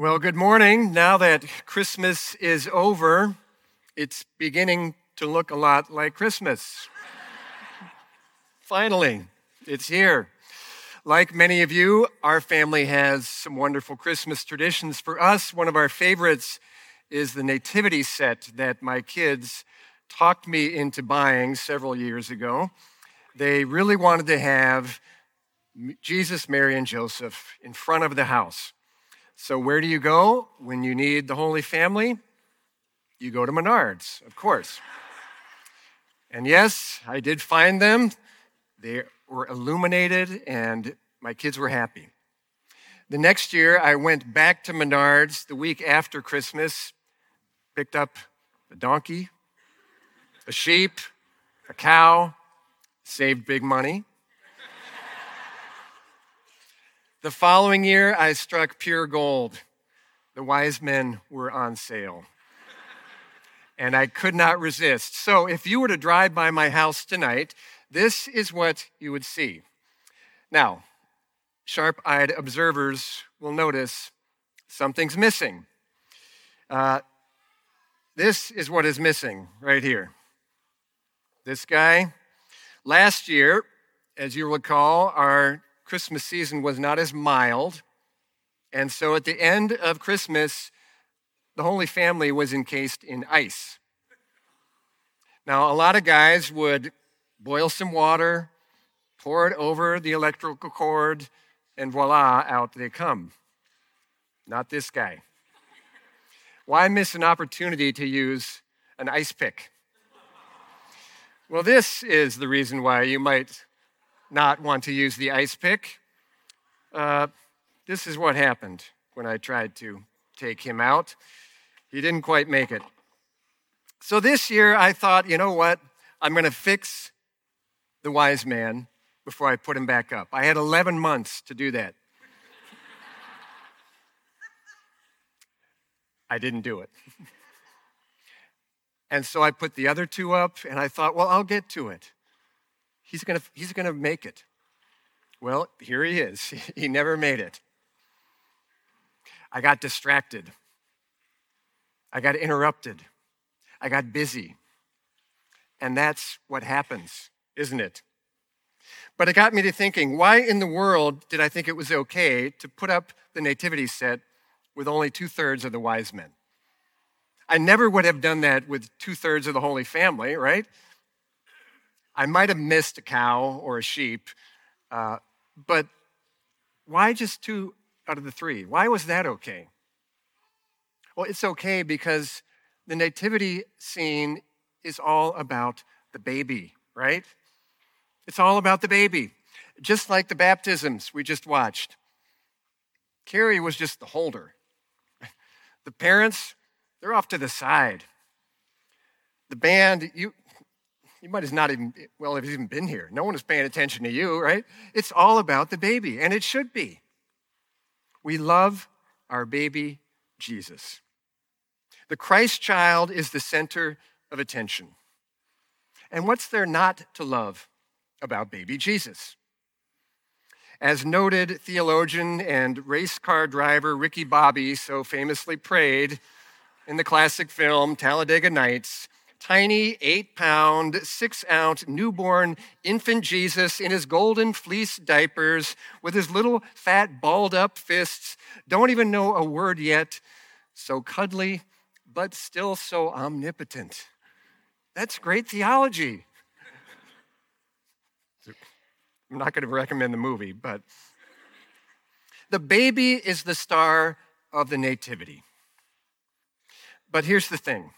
Well, good morning. Now that Christmas is over, it's beginning to look a lot like Christmas. Finally, it's here. Like many of you, our family has some wonderful Christmas traditions. For us, one of our favorites is the nativity set that my kids talked me into buying several years ago. They really wanted to have Jesus, Mary, and Joseph in front of the house. So, where do you go when you need the Holy Family? You go to Menards, of course. And yes, I did find them. They were illuminated, and my kids were happy. The next year, I went back to Menards the week after Christmas, picked up a donkey, a sheep, a cow, saved big money. The following year, I struck pure gold. The wise men were on sale. And I could not resist. So, if you were to drive by my house tonight, this is what you would see. Now, sharp eyed observers will notice something's missing. Uh, this is what is missing right here. This guy. Last year, as you recall, our Christmas season was not as mild. And so at the end of Christmas, the Holy Family was encased in ice. Now, a lot of guys would boil some water, pour it over the electrical cord, and voila, out they come. Not this guy. Why miss an opportunity to use an ice pick? Well, this is the reason why you might not want to use the ice pick. Uh, this is what happened when I tried to take him out. He didn't quite make it. So this year I thought, you know what? I'm going to fix the wise man before I put him back up. I had 11 months to do that. I didn't do it. and so I put the other two up and I thought, well, I'll get to it. He's going he's going to make it. Well, here he is. He never made it. I got distracted. I got interrupted. I got busy. And that's what happens, isn't it? But it got me to thinking why in the world did I think it was okay to put up the nativity set with only two thirds of the wise men? I never would have done that with two thirds of the Holy Family, right? I might have missed a cow or a sheep, uh, but why just two out of the three? Why was that okay? Well, it's okay because the nativity scene is all about the baby, right? It's all about the baby, just like the baptisms we just watched. Carrie was just the holder. The parents, they're off to the side. The band, you, you might as not even, well, have even been here. No one is paying attention to you, right? It's all about the baby, and it should be. We love our baby Jesus. The Christ child is the center of attention. And what's there not to love about baby Jesus? As noted theologian and race car driver Ricky Bobby so famously prayed in the classic film Talladega Nights, tiny eight pound, six ounce newborn infant Jesus in his golden fleece diapers with his little fat balled up fists, don't even know a word yet, so cuddly, but still so omnipotent. That's great theology. I'm not going to recommend the movie, but the baby is the star of the nativity. But here's the thing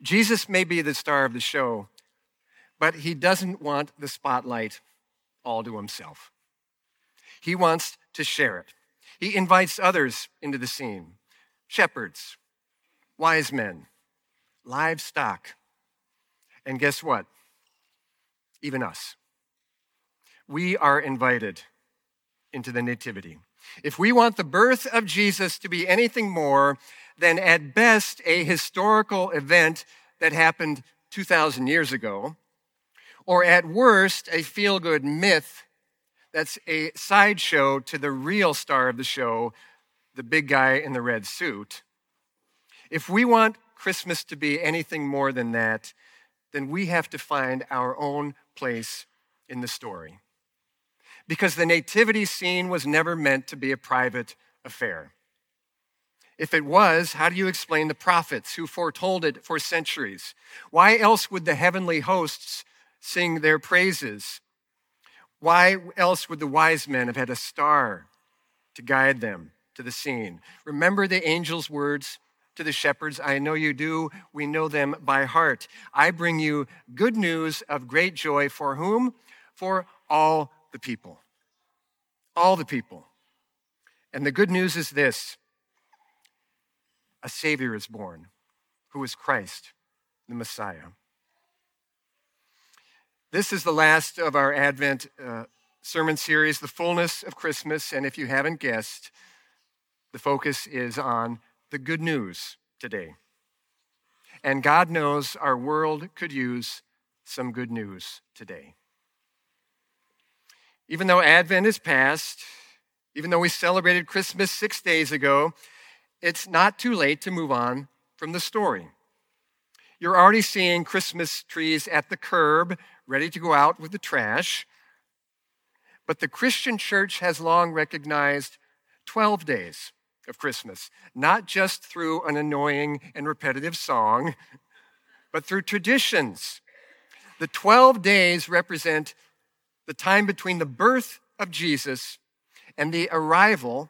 Jesus may be the star of the show, but he doesn't want the spotlight all to himself. He wants to share it. He invites others into the scene shepherds, wise men, livestock, and guess what? Even us. We are invited into the Nativity. If we want the birth of Jesus to be anything more than at best a historical event that happened 2,000 years ago, or at worst a feel good myth that's a sideshow to the real star of the show, the big guy in the red suit. If we want Christmas to be anything more than that, then we have to find our own place in the story. Because the nativity scene was never meant to be a private affair. If it was, how do you explain the prophets who foretold it for centuries? Why else would the heavenly hosts sing their praises? Why else would the wise men have had a star to guide them to the scene? Remember the angel's words to the shepherds? I know you do. We know them by heart. I bring you good news of great joy for whom? For all the people. All the people. And the good news is this a Savior is born, who is Christ, the Messiah. This is the last of our Advent uh, sermon series, The Fullness of Christmas. And if you haven't guessed, the focus is on the good news today. And God knows our world could use some good news today. Even though Advent is past, even though we celebrated Christmas six days ago, it's not too late to move on from the story. You're already seeing Christmas trees at the curb, ready to go out with the trash. But the Christian church has long recognized 12 days of Christmas, not just through an annoying and repetitive song, but through traditions. The 12 days represent the time between the birth of Jesus and the arrival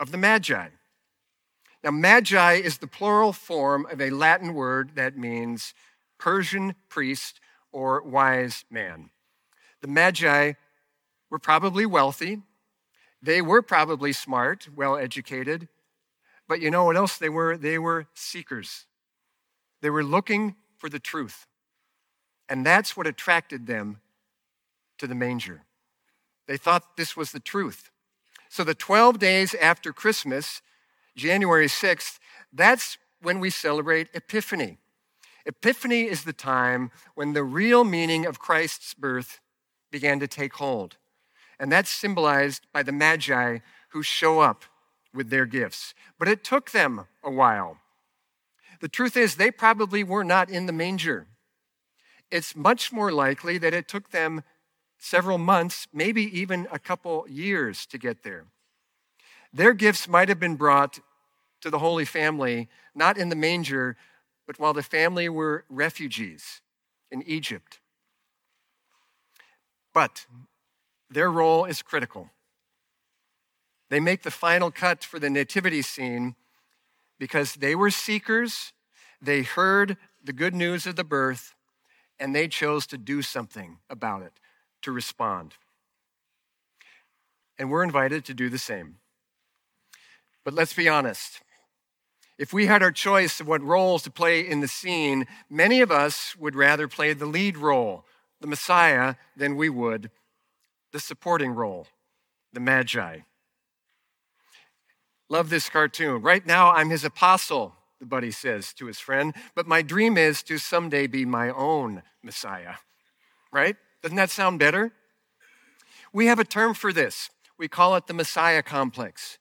of the Magi. Now, Magi is the plural form of a Latin word that means Persian priest or wise man. The Magi were probably wealthy. They were probably smart, well educated. But you know what else they were? They were seekers. They were looking for the truth. And that's what attracted them to the manger. They thought this was the truth. So, the 12 days after Christmas, January 6th, that's when we celebrate Epiphany. Epiphany is the time when the real meaning of Christ's birth began to take hold. And that's symbolized by the Magi who show up with their gifts. But it took them a while. The truth is, they probably were not in the manger. It's much more likely that it took them several months, maybe even a couple years to get there. Their gifts might have been brought to the Holy Family, not in the manger, but while the family were refugees in Egypt. But their role is critical. They make the final cut for the nativity scene because they were seekers, they heard the good news of the birth, and they chose to do something about it, to respond. And we're invited to do the same. But let's be honest if we had our choice of what roles to play in the scene, many of us would rather play the lead role, the Messiah, than we would the supporting role, the Magi. Love this cartoon. Right now, I'm his apostle, the buddy says to his friend, but my dream is to someday be my own Messiah. Right? Doesn't that sound better? We have a term for this. We call it the Messiah complex.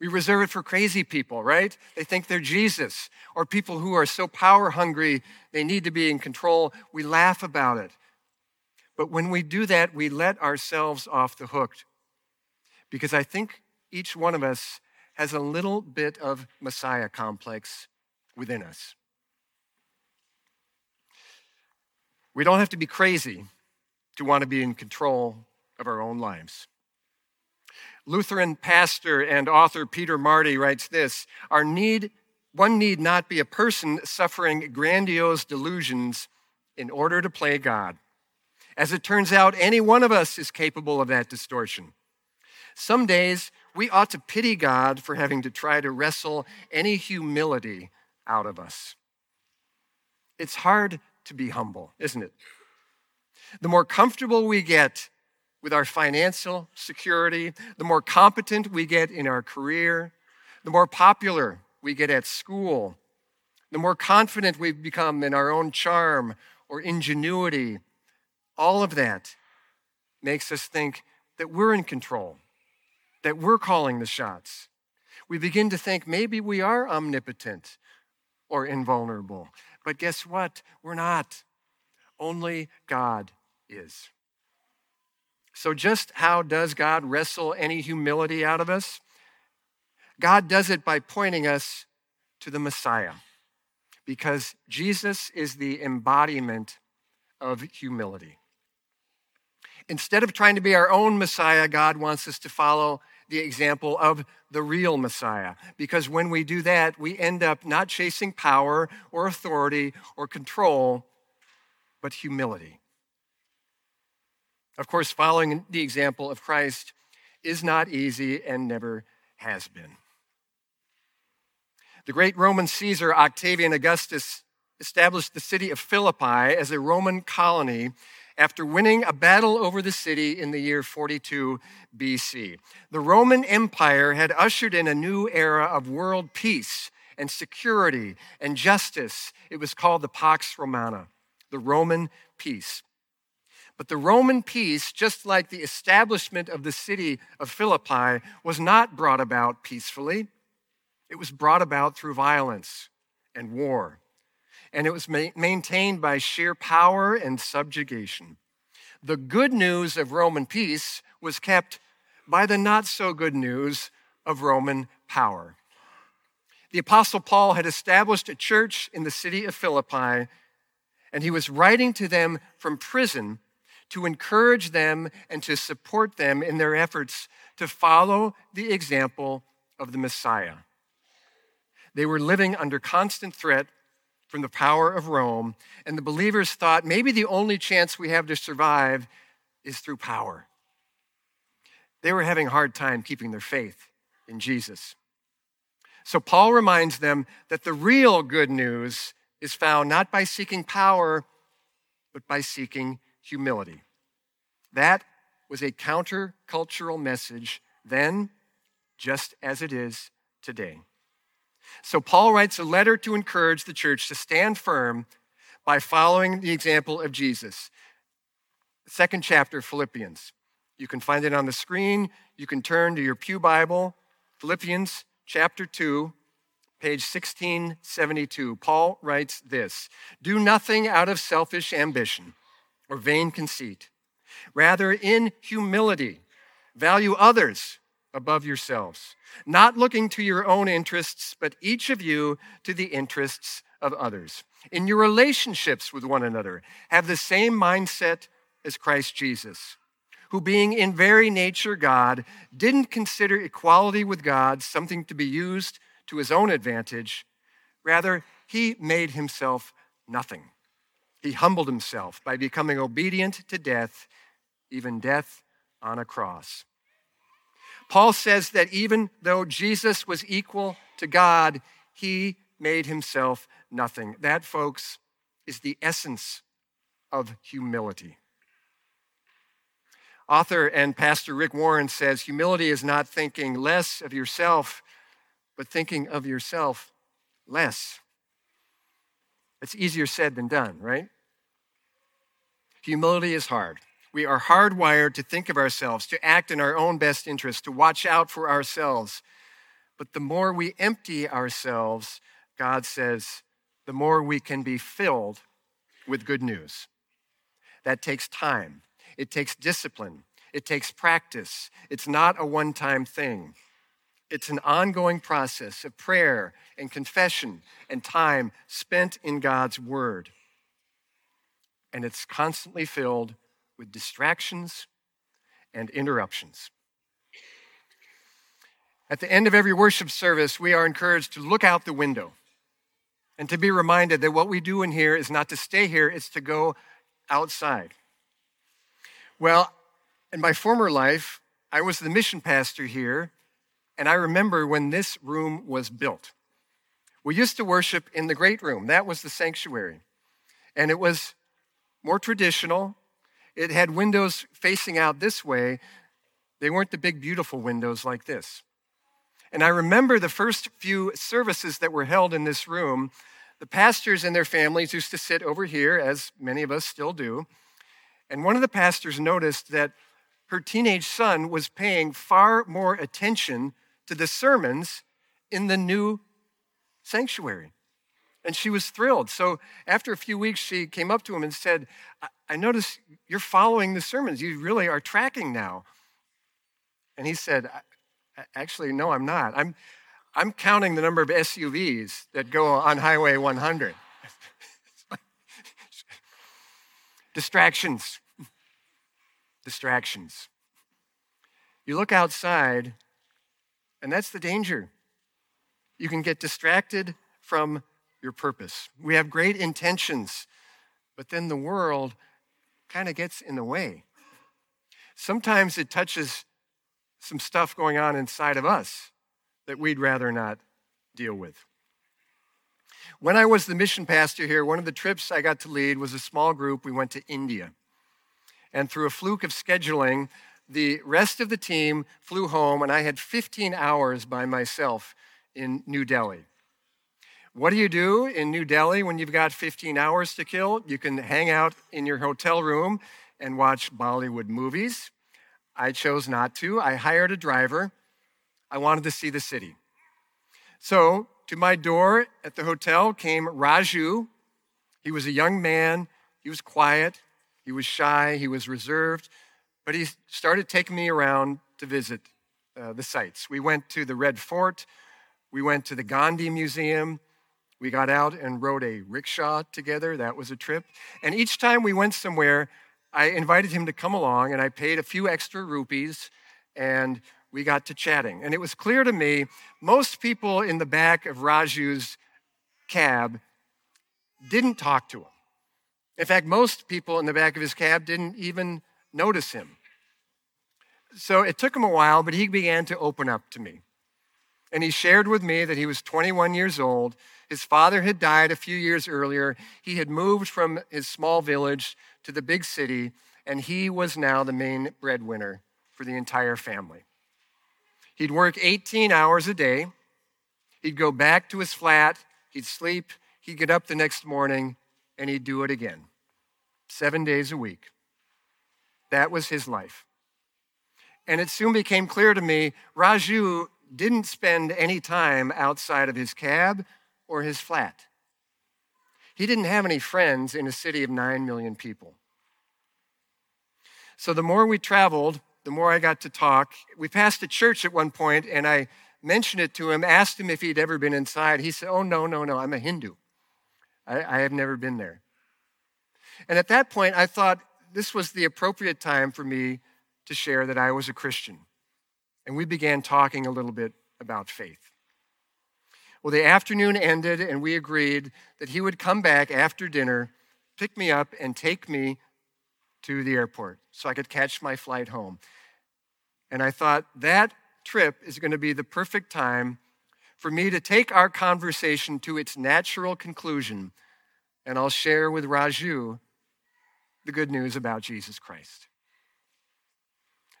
We reserve it for crazy people, right? They think they're Jesus, or people who are so power hungry they need to be in control. We laugh about it. But when we do that, we let ourselves off the hook. Because I think each one of us has a little bit of Messiah complex within us. We don't have to be crazy to want to be in control of our own lives. Lutheran pastor and author Peter Marty writes this Our need, one need not be a person suffering grandiose delusions in order to play God. As it turns out, any one of us is capable of that distortion. Some days we ought to pity God for having to try to wrestle any humility out of us. It's hard to be humble, isn't it? The more comfortable we get with our financial security, the more competent we get in our career, the more popular we get at school, the more confident we become in our own charm or ingenuity, all of that makes us think that we're in control, that we're calling the shots. We begin to think maybe we are omnipotent or invulnerable. But guess what? We're not. Only God is. So, just how does God wrestle any humility out of us? God does it by pointing us to the Messiah, because Jesus is the embodiment of humility. Instead of trying to be our own Messiah, God wants us to follow the example of the real Messiah. Because when we do that, we end up not chasing power or authority or control, but humility. Of course, following the example of Christ is not easy and never has been. The great Roman Caesar Octavian Augustus established the city of Philippi as a Roman colony after winning a battle over the city in the year 42 BC. The Roman Empire had ushered in a new era of world peace and security and justice. It was called the Pax Romana, the Roman peace. But the Roman peace, just like the establishment of the city of Philippi, was not brought about peacefully. It was brought about through violence and war and it was ma- maintained by sheer power and subjugation. The good news of Roman peace was kept by the not so good news of Roman power. The Apostle Paul had established a church in the city of Philippi, and he was writing to them from prison to encourage them and to support them in their efforts to follow the example of the Messiah. They were living under constant threat from the power of Rome, and the believers thought maybe the only chance we have to survive is through power. They were having a hard time keeping their faith in Jesus. So Paul reminds them that the real good news is found not by seeking power, but by seeking humility. That was a countercultural message then, just as it is today. So Paul writes a letter to encourage the church to stand firm by following the example of Jesus. Second chapter, Philippians. You can find it on the screen. You can turn to your Pew Bible, Philippians chapter 2, page 1672. Paul writes this Do nothing out of selfish ambition or vain conceit. Rather, in humility, value others above yourselves, not looking to your own interests, but each of you to the interests of others. In your relationships with one another, have the same mindset as Christ Jesus, who, being in very nature God, didn't consider equality with God something to be used to his own advantage. Rather, he made himself nothing. He humbled himself by becoming obedient to death, even death on a cross. Paul says that even though Jesus was equal to God, he made himself nothing. That, folks, is the essence of humility. Author and pastor Rick Warren says humility is not thinking less of yourself, but thinking of yourself less. It's easier said than done, right? Humility is hard. We are hardwired to think of ourselves, to act in our own best interest, to watch out for ourselves. But the more we empty ourselves, God says, the more we can be filled with good news. That takes time, it takes discipline, it takes practice. It's not a one time thing. It's an ongoing process of prayer and confession and time spent in God's Word. And it's constantly filled with distractions and interruptions. At the end of every worship service, we are encouraged to look out the window and to be reminded that what we do in here is not to stay here, it's to go outside. Well, in my former life, I was the mission pastor here, and I remember when this room was built. We used to worship in the great room, that was the sanctuary. And it was more traditional, it had windows facing out this way. They weren't the big, beautiful windows like this. And I remember the first few services that were held in this room. The pastors and their families used to sit over here, as many of us still do. And one of the pastors noticed that her teenage son was paying far more attention to the sermons in the new sanctuary. And she was thrilled. So after a few weeks, she came up to him and said, I, I notice you're following the sermons. You really are tracking now. And he said, Actually, no, I'm not. I'm, I'm counting the number of SUVs that go on Highway 100. Distractions. Distractions. You look outside, and that's the danger. You can get distracted from your purpose. We have great intentions, but then the world kind of gets in the way. Sometimes it touches some stuff going on inside of us that we'd rather not deal with. When I was the mission pastor here, one of the trips I got to lead was a small group. We went to India. And through a fluke of scheduling, the rest of the team flew home, and I had 15 hours by myself in New Delhi. What do you do in New Delhi when you've got 15 hours to kill? You can hang out in your hotel room and watch Bollywood movies. I chose not to. I hired a driver. I wanted to see the city. So, to my door at the hotel came Raju. He was a young man. He was quiet. He was shy. He was reserved. But he started taking me around to visit uh, the sites. We went to the Red Fort. We went to the Gandhi Museum. We got out and rode a rickshaw together. That was a trip. And each time we went somewhere, I invited him to come along and I paid a few extra rupees and we got to chatting. And it was clear to me most people in the back of Raju's cab didn't talk to him. In fact, most people in the back of his cab didn't even notice him. So it took him a while, but he began to open up to me. And he shared with me that he was 21 years old his father had died a few years earlier. He had moved from his small village to the big city, and he was now the main breadwinner for the entire family. He'd work 18 hours a day. He'd go back to his flat. He'd sleep. He'd get up the next morning, and he'd do it again. Seven days a week. That was his life. And it soon became clear to me Raju didn't spend any time outside of his cab or his flat. He didn't have any friends in a city of 9 million people. So the more we traveled, the more I got to talk. We passed a church at one point, and I mentioned it to him, asked him if he'd ever been inside. He said, Oh, no, no, no, I'm a Hindu. I, I have never been there. And at that point, I thought this was the appropriate time for me to share that I was a Christian. And we began talking a little bit about faith. Well, the afternoon ended, and we agreed that he would come back after dinner, pick me up, and take me to the airport so I could catch my flight home. And I thought that trip is going to be the perfect time for me to take our conversation to its natural conclusion, and I'll share with Raju the good news about Jesus Christ.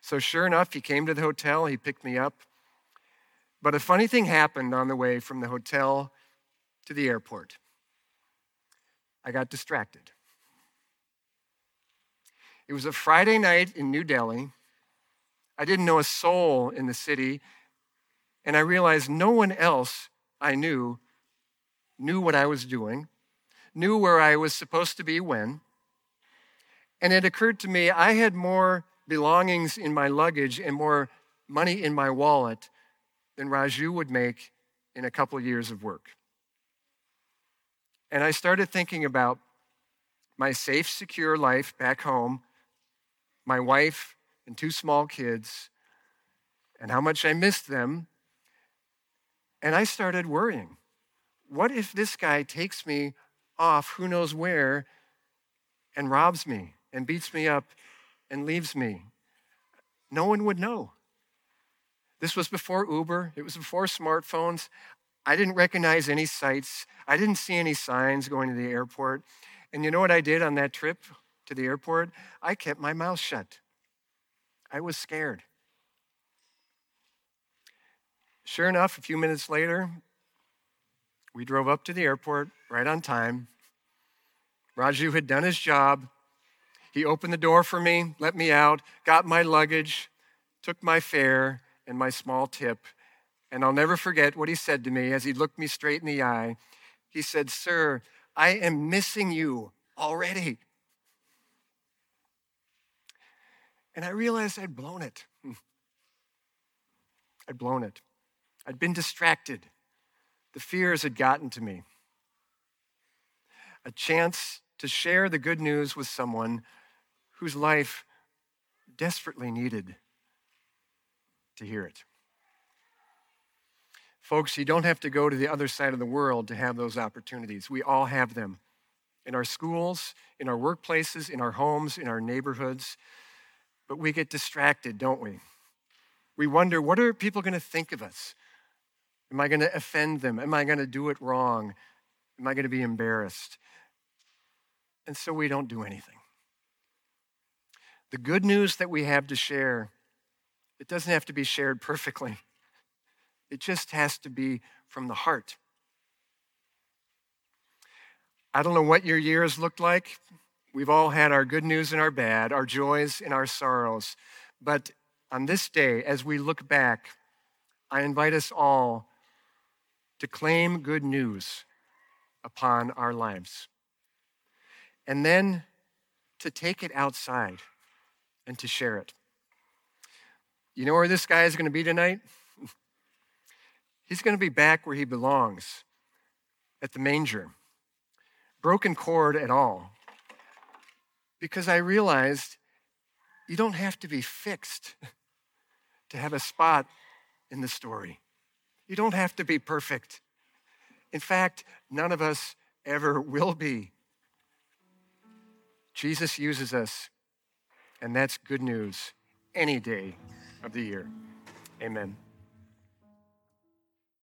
So, sure enough, he came to the hotel, he picked me up, but a funny thing happened on the way from the hotel to the airport. I got distracted. It was a Friday night in New Delhi. I didn't know a soul in the city, and I realized no one else I knew knew what I was doing, knew where I was supposed to be when. And it occurred to me I had more belongings in my luggage and more money in my wallet than Raju would make in a couple years of work. And I started thinking about my safe, secure life back home, my wife and two small kids, and how much I missed them. And I started worrying. What if this guy takes me off who knows where and robs me and beats me up and leaves me? No one would know. This was before Uber, it was before smartphones. I didn't recognize any sights, I didn't see any signs going to the airport. And you know what I did on that trip to the airport? I kept my mouth shut. I was scared. Sure enough, a few minutes later, we drove up to the airport right on time. Raju had done his job. He opened the door for me, let me out, got my luggage, took my fare, and my small tip, And I'll never forget what he said to me as he looked me straight in the eye. He said, Sir, I am missing you already. And I realized I'd blown it. I'd blown it. I'd been distracted. The fears had gotten to me. A chance to share the good news with someone whose life desperately needed to hear it. Folks, you don't have to go to the other side of the world to have those opportunities. We all have them in our schools, in our workplaces, in our homes, in our neighborhoods. But we get distracted, don't we? We wonder what are people going to think of us? Am I going to offend them? Am I going to do it wrong? Am I going to be embarrassed? And so we don't do anything. The good news that we have to share, it doesn't have to be shared perfectly. It just has to be from the heart. I don't know what your years looked like. We've all had our good news and our bad, our joys and our sorrows. But on this day, as we look back, I invite us all to claim good news upon our lives. And then to take it outside and to share it. You know where this guy is going to be tonight? He's going to be back where he belongs at the manger. Broken cord at all. Because I realized you don't have to be fixed to have a spot in the story. You don't have to be perfect. In fact, none of us ever will be. Jesus uses us, and that's good news any day of the year. Amen.